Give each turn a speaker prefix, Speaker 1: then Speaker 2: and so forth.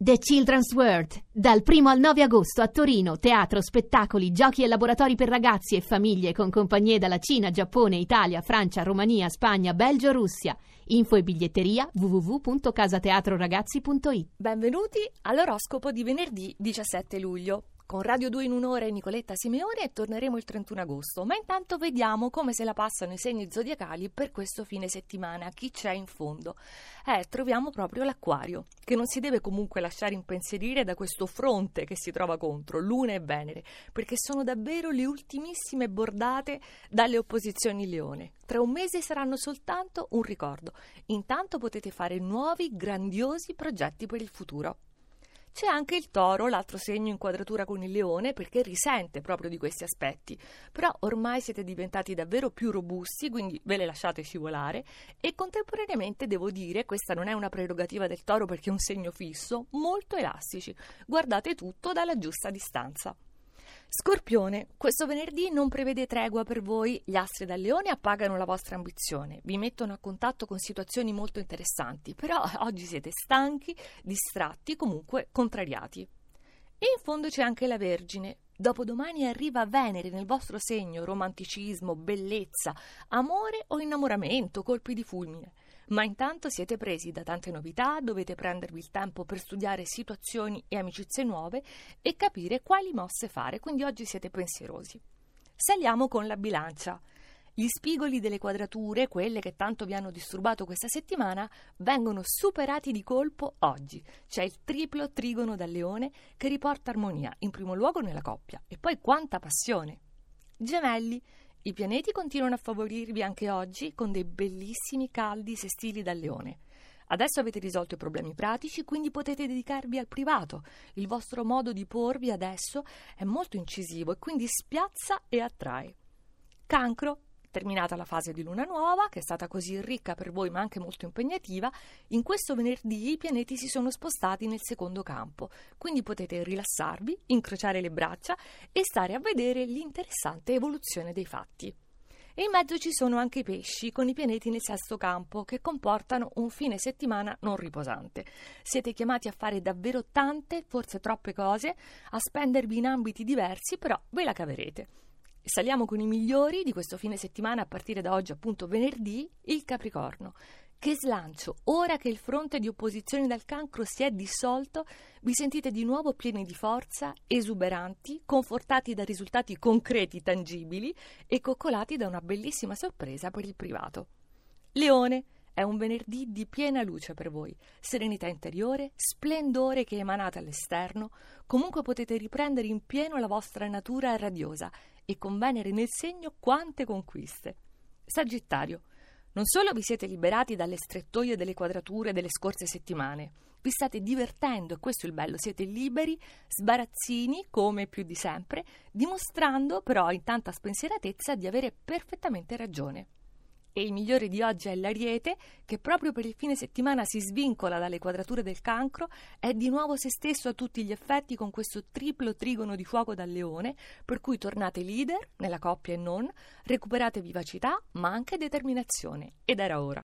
Speaker 1: The Children's World, dal 1 al 9 agosto a Torino, teatro, spettacoli, giochi e laboratori per ragazzi e famiglie con compagnie dalla Cina, Giappone, Italia, Francia, Romania, Spagna, Belgio, Russia. Info e biglietteria www.casateatroragazzi.it.
Speaker 2: Benvenuti all'oroscopo di venerdì 17 luglio. Con Radio 2 in un'ora e Nicoletta Simeone e torneremo il 31 agosto, ma intanto vediamo come se la passano i segni zodiacali per questo fine settimana, chi c'è in fondo. Eh, troviamo proprio l'acquario, che non si deve comunque lasciare impensierire da questo fronte che si trova contro, Luna e Venere, perché sono davvero le ultimissime bordate dalle opposizioni Leone. Tra un mese saranno soltanto un ricordo. Intanto potete fare nuovi, grandiosi progetti per il futuro. C'è anche il toro, l'altro segno in quadratura con il leone, perché risente proprio di questi aspetti. Però ormai siete diventati davvero più robusti, quindi ve le lasciate scivolare e contemporaneamente devo dire, questa non è una prerogativa del toro perché è un segno fisso, molto elastici. Guardate tutto dalla giusta distanza. Scorpione, questo venerdì non prevede tregua per voi, gli astri dal leone appagano la vostra ambizione, vi mettono a contatto con situazioni molto interessanti, però oggi siete stanchi, distratti, comunque contrariati. E in fondo c'è anche la Vergine. Dopodomani arriva Venere nel vostro segno, romanticismo, bellezza, amore o innamoramento, colpi di fulmine ma intanto siete presi da tante novità, dovete prendervi il tempo per studiare situazioni e amicizie nuove e capire quali mosse fare, quindi oggi siete pensierosi. Saliamo con la bilancia. Gli spigoli delle quadrature, quelle che tanto vi hanno disturbato questa settimana, vengono superati di colpo oggi. C'è il triplo trigono dal leone che riporta armonia, in primo luogo nella coppia, e poi quanta passione. Gemelli, i pianeti continuano a favorirvi anche oggi con dei bellissimi caldi sestili dal leone. Adesso avete risolto i problemi pratici, quindi potete dedicarvi al privato. Il vostro modo di porvi adesso è molto incisivo e quindi spiazza e attrae. Cancro, Terminata la fase di luna nuova, che è stata così ricca per voi ma anche molto impegnativa, in questo venerdì i pianeti si sono spostati nel secondo campo, quindi potete rilassarvi, incrociare le braccia e stare a vedere l'interessante evoluzione dei fatti. E in mezzo ci sono anche i pesci, con i pianeti nel sesto campo, che comportano un fine settimana non riposante. Siete chiamati a fare davvero tante, forse troppe cose, a spendervi in ambiti diversi, però ve la caverete. Saliamo con i migliori di questo fine settimana a partire da oggi, appunto venerdì, il Capricorno. Che slancio! Ora che il fronte di opposizione dal cancro si è dissolto, vi sentite di nuovo pieni di forza, esuberanti, confortati da risultati concreti, tangibili e coccolati da una bellissima sorpresa per il privato. Leone! È un venerdì di piena luce per voi, serenità interiore, splendore che emanate all'esterno, comunque potete riprendere in pieno la vostra natura radiosa e con Venere nel segno quante conquiste. Sagittario, non solo vi siete liberati dalle strettoie delle quadrature delle scorse settimane, vi state divertendo e questo è il bello, siete liberi, sbarazzini come più di sempre, dimostrando però in tanta spensieratezza di avere perfettamente ragione. E il migliore di oggi è l'Ariete, che proprio per il fine settimana si svincola dalle quadrature del cancro, è di nuovo se stesso a tutti gli effetti con questo triplo trigono di fuoco dal leone, per cui tornate leader, nella coppia e non, recuperate vivacità, ma anche determinazione. Ed era ora.